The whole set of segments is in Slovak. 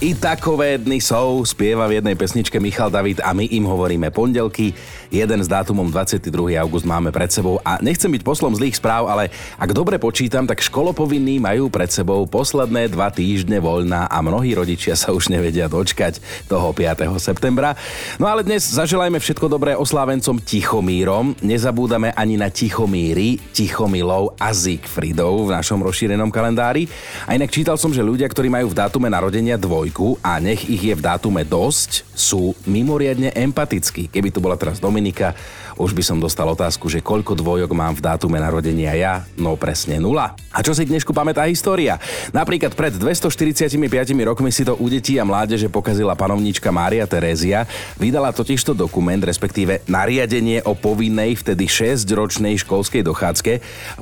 I takové dny sú, spieva v jednej pesničke Michal David a my im hovoríme pondelky. Jeden s dátumom 22. august máme pred sebou a nechcem byť poslom zlých správ, ale ak dobre počítam, tak školopovinní majú pred sebou posledné dva týždne voľna a mnohí rodičia sa už nevedia dočkať toho 5. septembra. No ale dnes zaželajme všetko dobré oslávencom Tichomírom. Nezabúdame ani na Tichomíry, Tichomilov a Siegfriedov v našom rozšírenom kalendári. A inak čítal som, že ľudia, ktorí majú v dátume narodenia dvoj a nech ich je v dátume dosť, sú mimoriadne empatickí. Keby tu bola teraz Dominika, už by som dostal otázku, že koľko dvojok mám v dátume narodenia ja, no presne nula. A čo si dnešku pamätá história? Napríklad pred 245 rokmi si to u detí a mládeže pokazila panovníčka Mária Terézia. Vydala totižto dokument, respektíve nariadenie o povinnej vtedy 6-ročnej školskej dochádzke.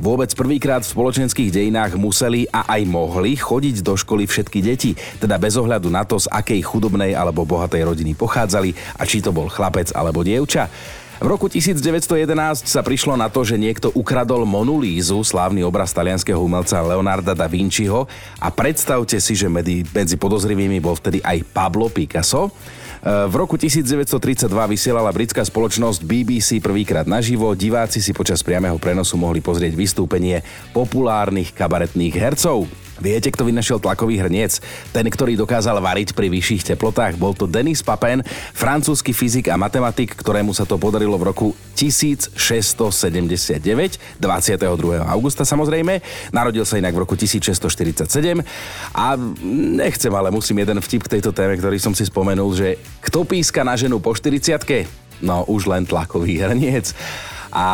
Vôbec prvýkrát v spoločenských dejinách museli a aj mohli chodiť do školy všetky deti, teda bez ohľadu ohľadu na to, z akej chudobnej alebo bohatej rodiny pochádzali a či to bol chlapec alebo dievča. V roku 1911 sa prišlo na to, že niekto ukradol Monulízu, slávny obraz talianského umelca Leonarda da Vinciho a predstavte si, že medzi, medzi podozrivými bol vtedy aj Pablo Picasso. V roku 1932 vysielala britská spoločnosť BBC prvýkrát naživo. Diváci si počas priamého prenosu mohli pozrieť vystúpenie populárnych kabaretných hercov. Viete, kto vynašiel tlakový hrniec? Ten, ktorý dokázal variť pri vyšších teplotách, bol to Denis Papin, francúzsky fyzik a matematik, ktorému sa to podarilo v roku 1679, 22. augusta samozrejme. Narodil sa inak v roku 1647 a nechcem, ale musím jeden vtip k tejto téme, ktorý som si spomenul, že kto píska na ženu po 40 No už len tlakový hrniec. A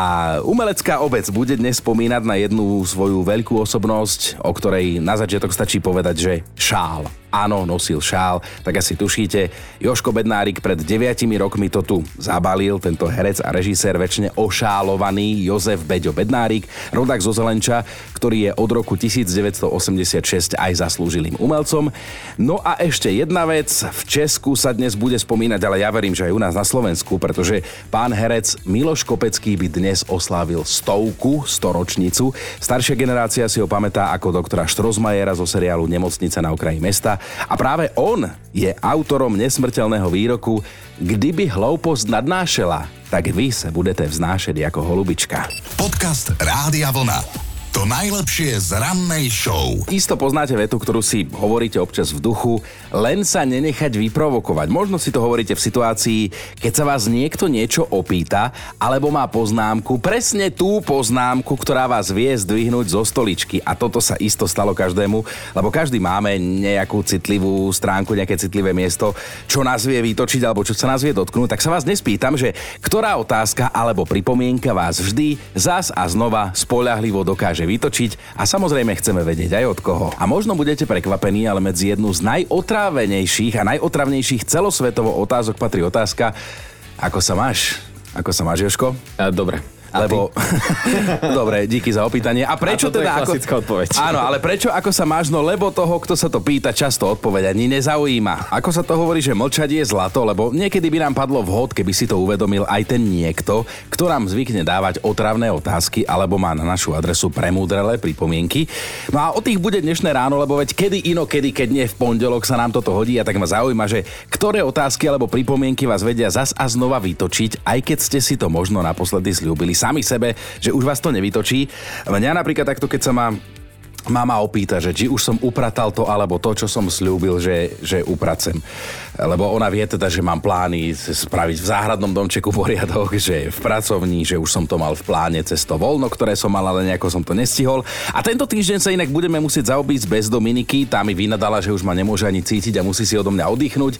umelecká obec bude dnes spomínať na jednu svoju veľkú osobnosť, o ktorej na začiatok stačí povedať, že šál áno, nosil šál, tak asi tušíte. Joško Bednárik pred 9 rokmi to tu zabalil, tento herec a režisér väčšine ošálovaný Jozef Beďo Bednárik, rodak zo Zelenča, ktorý je od roku 1986 aj zaslúžilým umelcom. No a ešte jedna vec, v Česku sa dnes bude spomínať, ale ja verím, že aj u nás na Slovensku, pretože pán herec Miloš Kopecký by dnes oslávil stovku, storočnicu. Staršia generácia si ho pamätá ako doktora Štrozmajera zo seriálu Nemocnica na okraji mesta a práve on je autorom nesmrteľného výroku Kdyby hloupost nadnášela, tak vy sa budete vznášať ako holubička. Podcast Rádia Vlna. To najlepšie z rannej show. Isto poznáte vetu, ktorú si hovoríte občas v duchu, len sa nenechať vyprovokovať. Možno si to hovoríte v situácii, keď sa vás niekto niečo opýta, alebo má poznámku, presne tú poznámku, ktorá vás vie zdvihnúť zo stoličky. A toto sa isto stalo každému, lebo každý máme nejakú citlivú stránku, nejaké citlivé miesto, čo nás vie vytočiť alebo čo sa nás vie dotknúť. Tak sa vás dnes pýtam, že ktorá otázka alebo pripomienka vás vždy zás a znova spoľahlivo dokáže vytočiť a samozrejme chceme vedieť aj od koho. A možno budete prekvapení, ale medzi jednu z najotrávenejších a najotravnejších celosvetovo otázok patrí otázka, ako sa máš? Ako sa máš, Joško? Dobre. Lebo... Dobre, díky za opýtanie. A prečo a teda... Je ako... odpoveď. Áno, ale prečo ako sa máš? No lebo toho, kto sa to pýta, často odpoveď ani nezaujíma. Ako sa to hovorí, že mlčať je zlato, lebo niekedy by nám padlo vhod, keby si to uvedomil aj ten niekto, kto nám zvykne dávať otravné otázky alebo má na našu adresu premúdrele pripomienky. No a o tých bude dnešné ráno, lebo veď kedy inokedy, keď nie v pondelok sa nám toto hodí a tak ma zaujíma, že ktoré otázky alebo pripomienky vás vedia zas a znova vytočiť, aj keď ste si to možno naposledy slúbili sami sebe, že už vás to nevytočí. Mňa napríklad takto, keď sa mám mama opýta, že či už som upratal to alebo to, čo som slúbil, že, že upracem. Lebo ona vie teda, že mám plány spraviť v záhradnom domčeku poriadok, že v pracovní, že už som to mal v pláne cez to voľno, ktoré som mal, ale nejako som to nestihol. A tento týždeň sa inak budeme musieť zaobísť bez Dominiky, tá mi vynadala, že už ma nemôže ani cítiť a musí si odo mňa oddychnúť.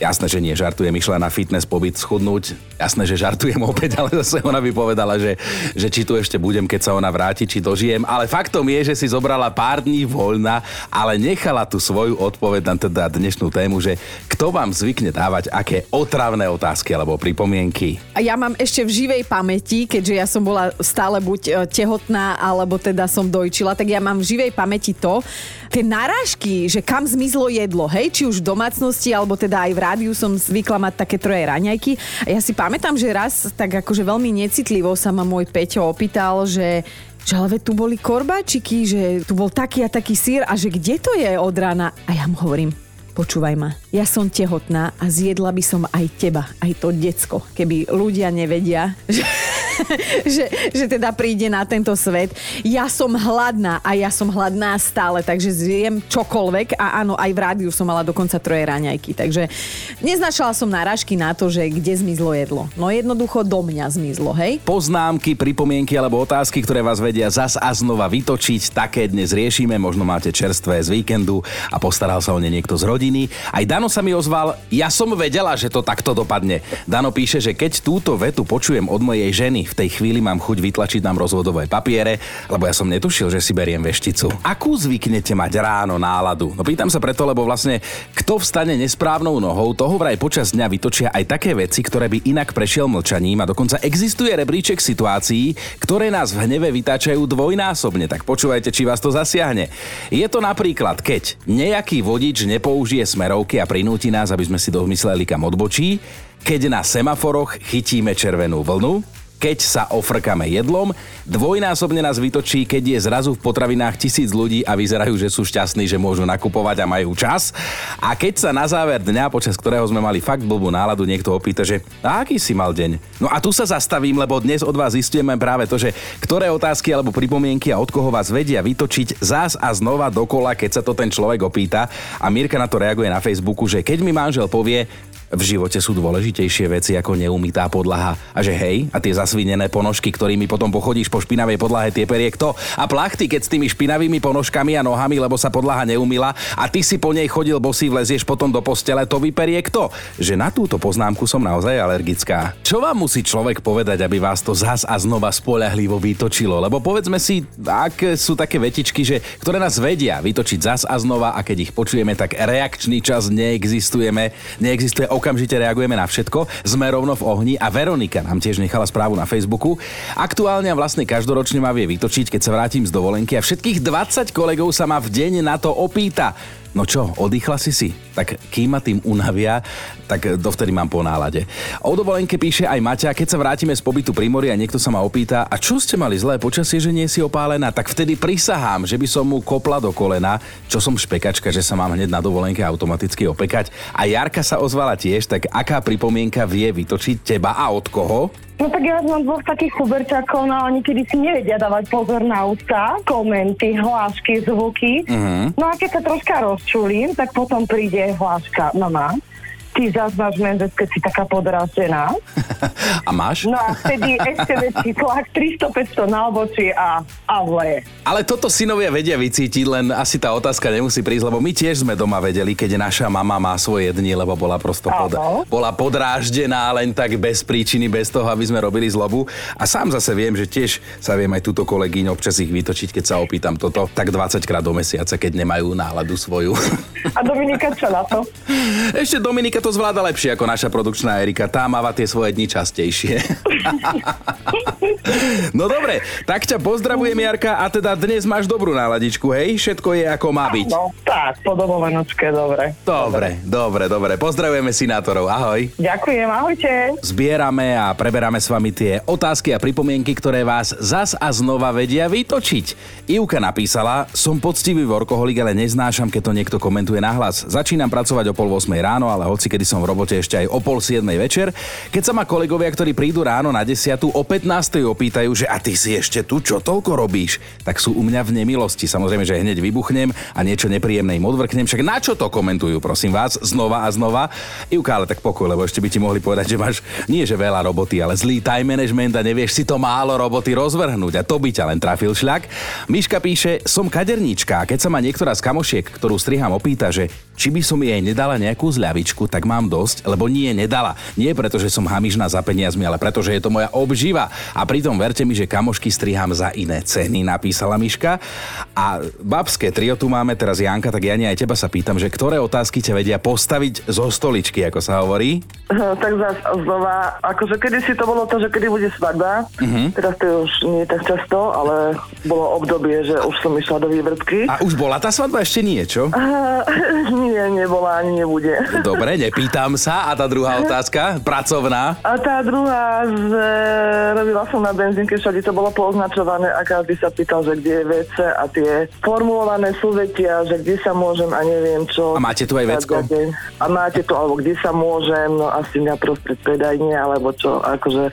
Jasné, že nie, žartujem, išla na fitness pobyt schudnúť. Jasné, že žartujem opäť, ale zase ona by povedala, že, že či tu ešte budem, keď sa ona vráti, či dožijem. Ale faktom je, že si zobrala pár dní voľna, ale nechala tu svoju odpoveď na teda dnešnú tému, že kto vám zvykne dávať aké otravné otázky alebo pripomienky. A ja mám ešte v živej pamäti, keďže ja som bola stále buď e, tehotná, alebo teda som dojčila, tak ja mám v živej pamäti to, tie narážky, že kam zmizlo jedlo, hej, či už v domácnosti, alebo teda aj v rádiu som zvykla mať také troje raňajky. A ja si pamätám, že raz tak akože veľmi necitlivo sa ma môj Peťo opýtal, že že ale tu boli korbáčiky, že tu bol taký a taký sír a že kde to je od rána? A ja mu hovorím, počúvaj ma, ja som tehotná a zjedla by som aj teba, aj to decko, keby ľudia nevedia, že že, že teda príde na tento svet. Ja som hladná a ja som hladná stále, takže zjem čokoľvek a áno, aj v rádiu som mala dokonca troje raňajky, takže neznašala som náražky na to, že kde zmizlo jedlo. No jednoducho do mňa zmizlo, hej? Poznámky, pripomienky alebo otázky, ktoré vás vedia zas a znova vytočiť, také dnes riešime, možno máte čerstvé z víkendu a postaral sa o ne niekto z rodiny. Aj Dano sa mi ozval, ja som vedela, že to takto dopadne. Dano píše, že keď túto vetu počujem od mojej ženy, v tej chvíli mám chuť vytlačiť nám rozvodové papiere, lebo ja som netušil, že si beriem vešticu. Akú zvyknete mať ráno náladu? No pýtam sa preto, lebo vlastne kto vstane nesprávnou nohou, toho vraj počas dňa vytočia aj také veci, ktoré by inak prešiel mlčaním a dokonca existuje rebríček situácií, ktoré nás v hneve vytáčajú dvojnásobne, tak počúvajte, či vás to zasiahne. Je to napríklad, keď nejaký vodič nepoužije smerovky a prinúti nás, aby sme si domysleli kam odbočí, keď na semaforoch chytíme červenú vlnu, keď sa ofrkame jedlom. Dvojnásobne nás vytočí, keď je zrazu v potravinách tisíc ľudí a vyzerajú, že sú šťastní, že môžu nakupovať a majú čas. A keď sa na záver dňa, počas ktorého sme mali fakt blbú náladu, niekto opýta, že a aký si mal deň? No a tu sa zastavím, lebo dnes od vás zistujeme práve to, že ktoré otázky alebo pripomienky a od koho vás vedia vytočiť zás a znova dokola, keď sa to ten človek opýta. A Mirka na to reaguje na Facebooku, že keď mi manžel povie, v živote sú dôležitejšie veci ako neumytá podlaha. A že hej, a tie zasvinené ponožky, ktorými potom pochodíš po špinavej podlahe, tie perie kto? A plachty, keď s tými špinavými ponožkami a nohami, lebo sa podlaha neumila a ty si po nej chodil bosý, vlezieš potom do postele, to vyperie kto? Že na túto poznámku som naozaj alergická. Čo vám musí človek povedať, aby vás to zas a znova spolahlivo vytočilo? Lebo povedzme si, ak sú také vetičky, že, ktoré nás vedia vytočiť zas a znova a keď ich počujeme, tak reakčný čas neexistujeme, neexistuje okamžite reagujeme na všetko. Sme rovno v ohni a Veronika nám tiež nechala správu na Facebooku. Aktuálne a vlastne každoročne ma vie vytočiť, keď sa vrátim z dovolenky a všetkých 20 kolegov sa ma v deň na to opýta. No čo, oddychla si si? Tak kým ma tým unavia, tak dovtedy mám po nálade. O dovolenke píše aj Maťa, keď sa vrátime z pobytu pri mori a niekto sa ma opýta, a čo ste mali zlé počasie, že nie si opálená, tak vtedy prisahám, že by som mu kopla do kolena, čo som špekačka, že sa mám hneď na dovolenke automaticky opekať. A Jarka sa ozvala tiež, tak aká pripomienka vie vytočiť teba a od koho? No tak ja mám dvoch takých chuberčakov, no oni kedy si nevedia dávať pozor na ústa, komenty, hlášky, zvuky. Uh-huh. No a keď sa troška rozčulím, tak potom príde hláška, mama, ty zás máš menzec, keď si taká podrastená. a máš? No a vtedy ešte väčší tlak, 300-500 na obočí a, a vle. Ale toto synovia vedia vycítiť, len asi tá otázka nemusí prísť, lebo my tiež sme doma vedeli, keď naša mama má svoje dni, lebo bola prosto pod, bola podráždená len tak bez príčiny, bez toho, aby sme robili zlobu. A sám zase viem, že tiež sa viem aj túto kolegyň občas ich vytočiť, keď sa opýtam toto, tak 20 krát do mesiaca, keď nemajú náladu svoju. A Dominika čo na to? Ešte Dominika to zvláda lepšie ako naša produkčná Erika. Tá máva tie svoje dni častejšie. no dobre, tak ťa pozdravujem Jarka a teda dnes máš dobrú náladičku, hej? Všetko je ako má byť. No, tak, po domovenočke, dobre. Dobre, dobre, dobre. Pozdravujeme sinátorov, ahoj. Ďakujem, ahojte. Zbierame a preberáme s vami tie otázky a pripomienky, ktoré vás zas a znova vedia vytočiť. Ivka napísala, som poctivý workoholik, ale neznášam, keď to niekto komentuje nahlas. Začínam pracovať o pol 8 ráno, ale hoci kedy som v robote ešte aj o pol 7 večer. Keď sa ma kolegovia, ktorí prídu ráno na 10 o 15 opýtajú, že a ty si ešte tu, čo toľko robíš, tak sú u mňa v nemilosti. Samozrejme, že hneď vybuchnem a niečo nepríjemné im odvrknem. Však na čo to komentujú, prosím vás, znova a znova. Ivka, ale tak pokoj, lebo ešte by ti mohli povedať, že máš nie že veľa roboty, ale zlý time management a nevieš si to málo roboty rozvrhnúť a to by ťa len trafil šľak. Miška píše, som kaderníčka a keď sa ma niektorá z kamošiek, ktorú striham, opýta, že či by som jej nedala nejakú zľavičku, tak mám dosť, lebo nie, nedala. Nie preto, že som hamižná za peniazmi, ale preto, že je to moja obživa. A pritom verte mi, že kamošky strihám za iné ceny, napísala Miška. A babské trio tu máme teraz Janka, tak Jani aj teba sa pýtam, že ktoré otázky ťa vedia postaviť zo stoličky, ako sa hovorí? tak zás znova, akože kedy si to bolo to, že kedy bude svadba, uh-huh. teraz to už nie tak často, ale bolo obdobie, že už som išla do vývrtky. A už bola tá svadba? Ešte nie, čo? Uh, Nie, nebola ani nebude. Dobre, nepýtam sa. A tá druhá otázka, pracovná. A tá druhá, že robila som na benzínke, všade to bolo pooznačované a každý sa pýtal, že kde je WC a tie formulované súvetia, že kde sa môžem a neviem čo. A máte tu aj vecko? A máte tu, alebo kde sa môžem, no asi na prostred predajne, alebo čo, akože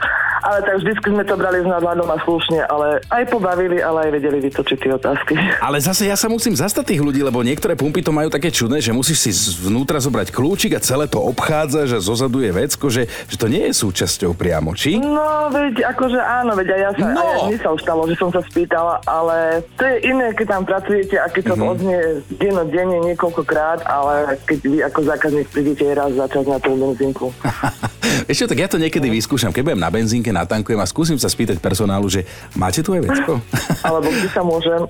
ale tak vždy sme to brali s nadhľadom a slušne, ale aj pobavili, ale aj vedeli vytočiť tie otázky. Ale zase ja sa musím zastať tých ľudí, lebo niektoré pumpy to majú také čudné, že musíš si vnútra zobrať kľúčik a celé to obchádza, že zozadu je vecko, že, že to nie je súčasťou priamo, či? No, veď akože áno, veď aj ja sa, no. aj ja, sa už stalo, že som sa spýtala, ale to je iné, keď tam pracujete a keď to mm-hmm. odznie denne niekoľkokrát, ale keď vy ako zákazník prídete raz za čas na tú benzínku. Ešte tak ja to niekedy vyskúšam, keď budem na benzínke, natankujem a skúsim sa spýtať personálu, že máte tu aj vecko? Alebo kde sa môžem.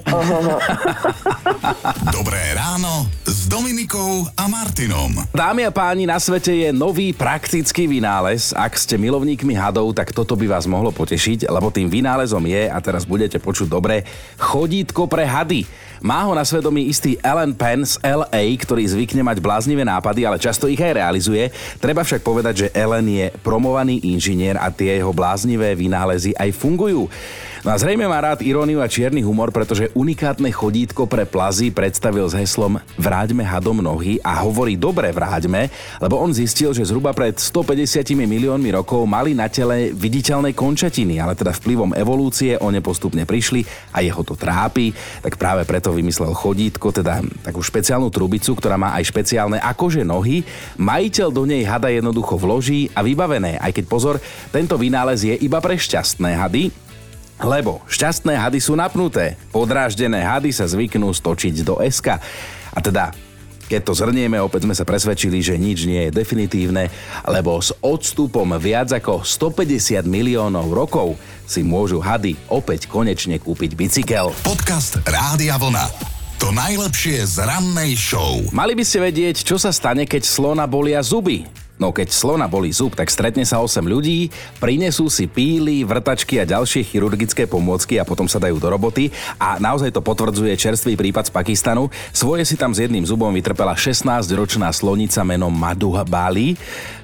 Dobré ráno s Dominikou a Martinom. Dámy a páni, na svete je nový praktický vynález. Ak ste milovníkmi hadov, tak toto by vás mohlo potešiť, lebo tým vynálezom je, a teraz budete počuť dobre, chodítko pre hady. Má ho na svedomí istý Alan Penn z LA, ktorý zvykne mať bláznivé nápady, ale často ich aj realizuje. Treba však povedať, že Alan je promovaný inžinier a tie jeho bláznivé vynálezy aj fungujú. No a zrejme má rád iróniu a čierny humor, pretože unikátne chodítko pre plazy predstavil s heslom Vráťme hadom nohy a hovorí dobre vráťme, lebo on zistil, že zhruba pred 150 miliónmi rokov mali na tele viditeľné končatiny, ale teda vplyvom evolúcie one postupne prišli a jeho to trápi, tak práve preto vymyslel chodítko, teda takú špeciálnu trubicu, ktorá má aj špeciálne akože nohy. Majiteľ do nej hada jednoducho vloží a vybavené, aj keď pozor, tento vynález je iba pre šťastné hady, lebo šťastné hady sú napnuté, podráždené hady sa zvyknú stočiť do SK. A teda keď to zhrnieme, opäť sme sa presvedčili, že nič nie je definitívne, lebo s odstupom viac ako 150 miliónov rokov si môžu hady opäť konečne kúpiť bicykel. Podcast Rádia Vlna. To najlepšie z rannej show. Mali by ste vedieť, čo sa stane, keď slona bolia zuby. No keď slona boli zub, tak stretne sa 8 ľudí, prinesú si píly, vrtačky a ďalšie chirurgické pomôcky a potom sa dajú do roboty a naozaj to potvrdzuje čerstvý prípad z Pakistanu. Svoje si tam s jedným zubom vytrpela 16-ročná slonica menom Madhu Bali,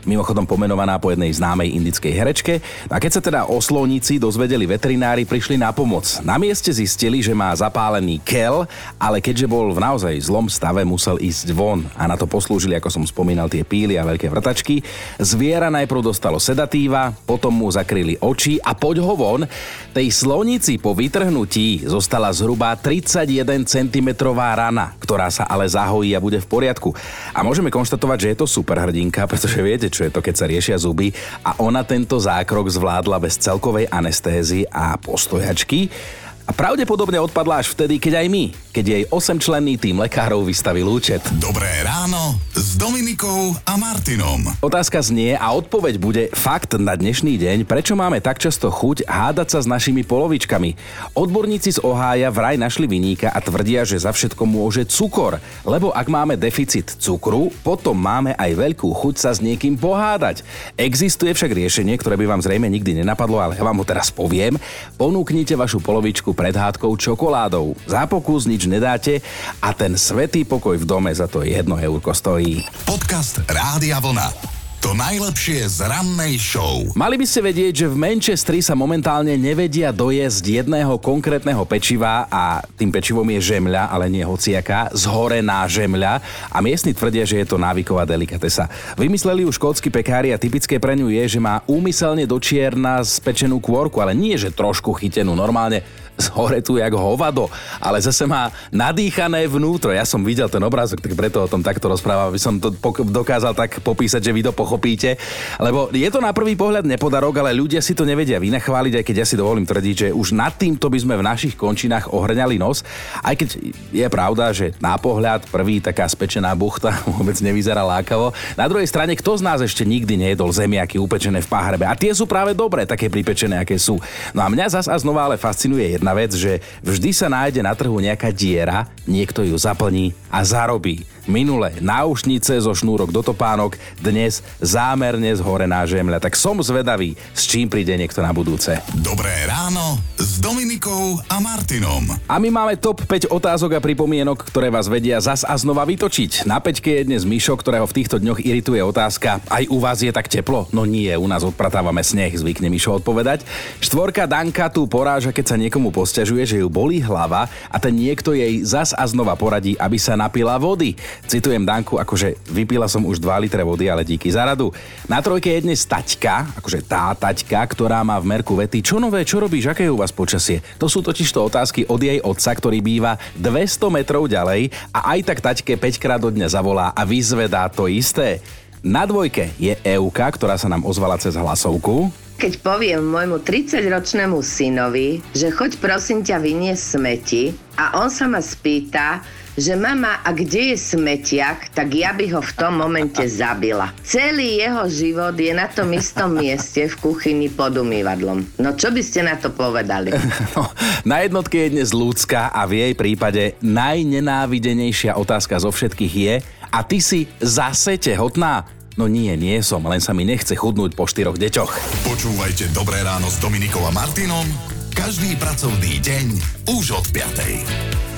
mimochodom pomenovaná po jednej známej indickej herečke. A keď sa teda o slonici dozvedeli veterinári, prišli na pomoc. Na mieste zistili, že má zapálený kel, ale keďže bol v naozaj zlom stave, musel ísť von a na to poslúžili, ako som spomínal, tie píly a veľké vrtačky sedačky. Zviera najprv dostalo sedatíva, potom mu zakryli oči a poď ho von. Tej slonici po vytrhnutí zostala zhruba 31 cm rana, ktorá sa ale zahojí a bude v poriadku. A môžeme konštatovať, že je to super hrdinka, pretože viete, čo je to, keď sa riešia zuby a ona tento zákrok zvládla bez celkovej anestézy a postojačky. A pravdepodobne odpadla až vtedy, keď aj my, keď jej 8-členný tým lekárov vystavil účet. Dobré ráno s Dominikou a Martinom. Otázka znie a odpoveď bude fakt na dnešný deň, prečo máme tak často chuť hádať sa s našimi polovičkami. Odborníci z Ohája vraj našli vyníka a tvrdia, že za všetko môže cukor, lebo ak máme deficit cukru, potom máme aj veľkú chuť sa s niekým pohádať. Existuje však riešenie, ktoré by vám zrejme nikdy nenapadlo, ale ja vám ho teraz poviem. Ponúknite vašu polovičku pred hádkou čokoládou. Za pokus nič nedáte a ten svetý pokoj v dome za to jedno eurko stojí. Podcast Rádia Vlna. To najlepšie z rannej show. Mali by ste vedieť, že v Manchestri sa momentálne nevedia dojesť jedného konkrétneho pečiva a tým pečivom je žemľa, ale nie hociaká, zhorená žemľa a miestni tvrdia, že je to návyková delikatesa. Vymysleli ju škótsky pekári a typické pre ňu je, že má úmyselne do čierna spečenú kôrku, ale nie, že trošku chytenú, normálne hore tu jak hovado, ale zase má nadýchané vnútro. Ja som videl ten obrázok, tak preto o tom takto rozprávam, aby som to dokázal tak popísať, že vy to pochopíte. Lebo je to na prvý pohľad nepodarok, ale ľudia si to nevedia vynachváliť, aj keď ja si dovolím tvrdiť, že už nad týmto by sme v našich končinách ohrňali nos. Aj keď je pravda, že na pohľad prvý taká spečená buchta vôbec nevyzerá lákavo. Na druhej strane, kto z nás ešte nikdy nejedol zemiaky upečené v páhrebe? A tie sú práve dobré, také pripečené, aké sú. No a mňa zas a znova ale fascinuje jedna vec, že vždy sa nájde na trhu nejaká diera, niekto ju zaplní a zarobí. Minule náušnice zo šnúrok do topánok, dnes zámerne zhorená žemľa. Tak som zvedavý, s čím príde niekto na budúce. Dobré ráno s Dominikou a Martinom. A my máme top 5 otázok a pripomienok, ktoré vás vedia zas a znova vytočiť. Na peťke je dnes Mišo, ktorého v týchto dňoch irituje otázka. Aj u vás je tak teplo? No nie, u nás odpratávame sneh, zvykne Mišo odpovedať. Štvorka Danka tu poráža, keď sa niekomu posťažuje, že ju bolí hlava a ten niekto jej zas a znova poradí, aby sa napila vody. Citujem Danku, akože vypila som už 2 litre vody, ale díky za radu. Na trojke je dnes taťka, akože tá taťka, ktorá má v merku vety, čo nové, čo robíš, aké je u vás počasie. To sú totiž to otázky od jej otca, ktorý býva 200 metrov ďalej a aj tak taťke 5 krát do dňa zavolá a vyzvedá to isté. Na dvojke je Euka, ktorá sa nám ozvala cez hlasovku. Keď poviem môjmu 30-ročnému synovi, že choď prosím ťa vyniesť smeti a on sa ma spýta, že mama, a kde je smetiak, tak ja by ho v tom momente zabila. Celý jeho život je na tom istom mieste v kuchyni pod umývadlom. No čo by ste na to povedali? No, na jednotke je dnes ľudská a v jej prípade najnenávidenejšia otázka zo všetkých je a ty si zase tehotná? No nie, nie som, len sa mi nechce chudnúť po štyroch deťoch. Počúvajte Dobré ráno s Dominikou a Martinom každý pracovný deň už od 5.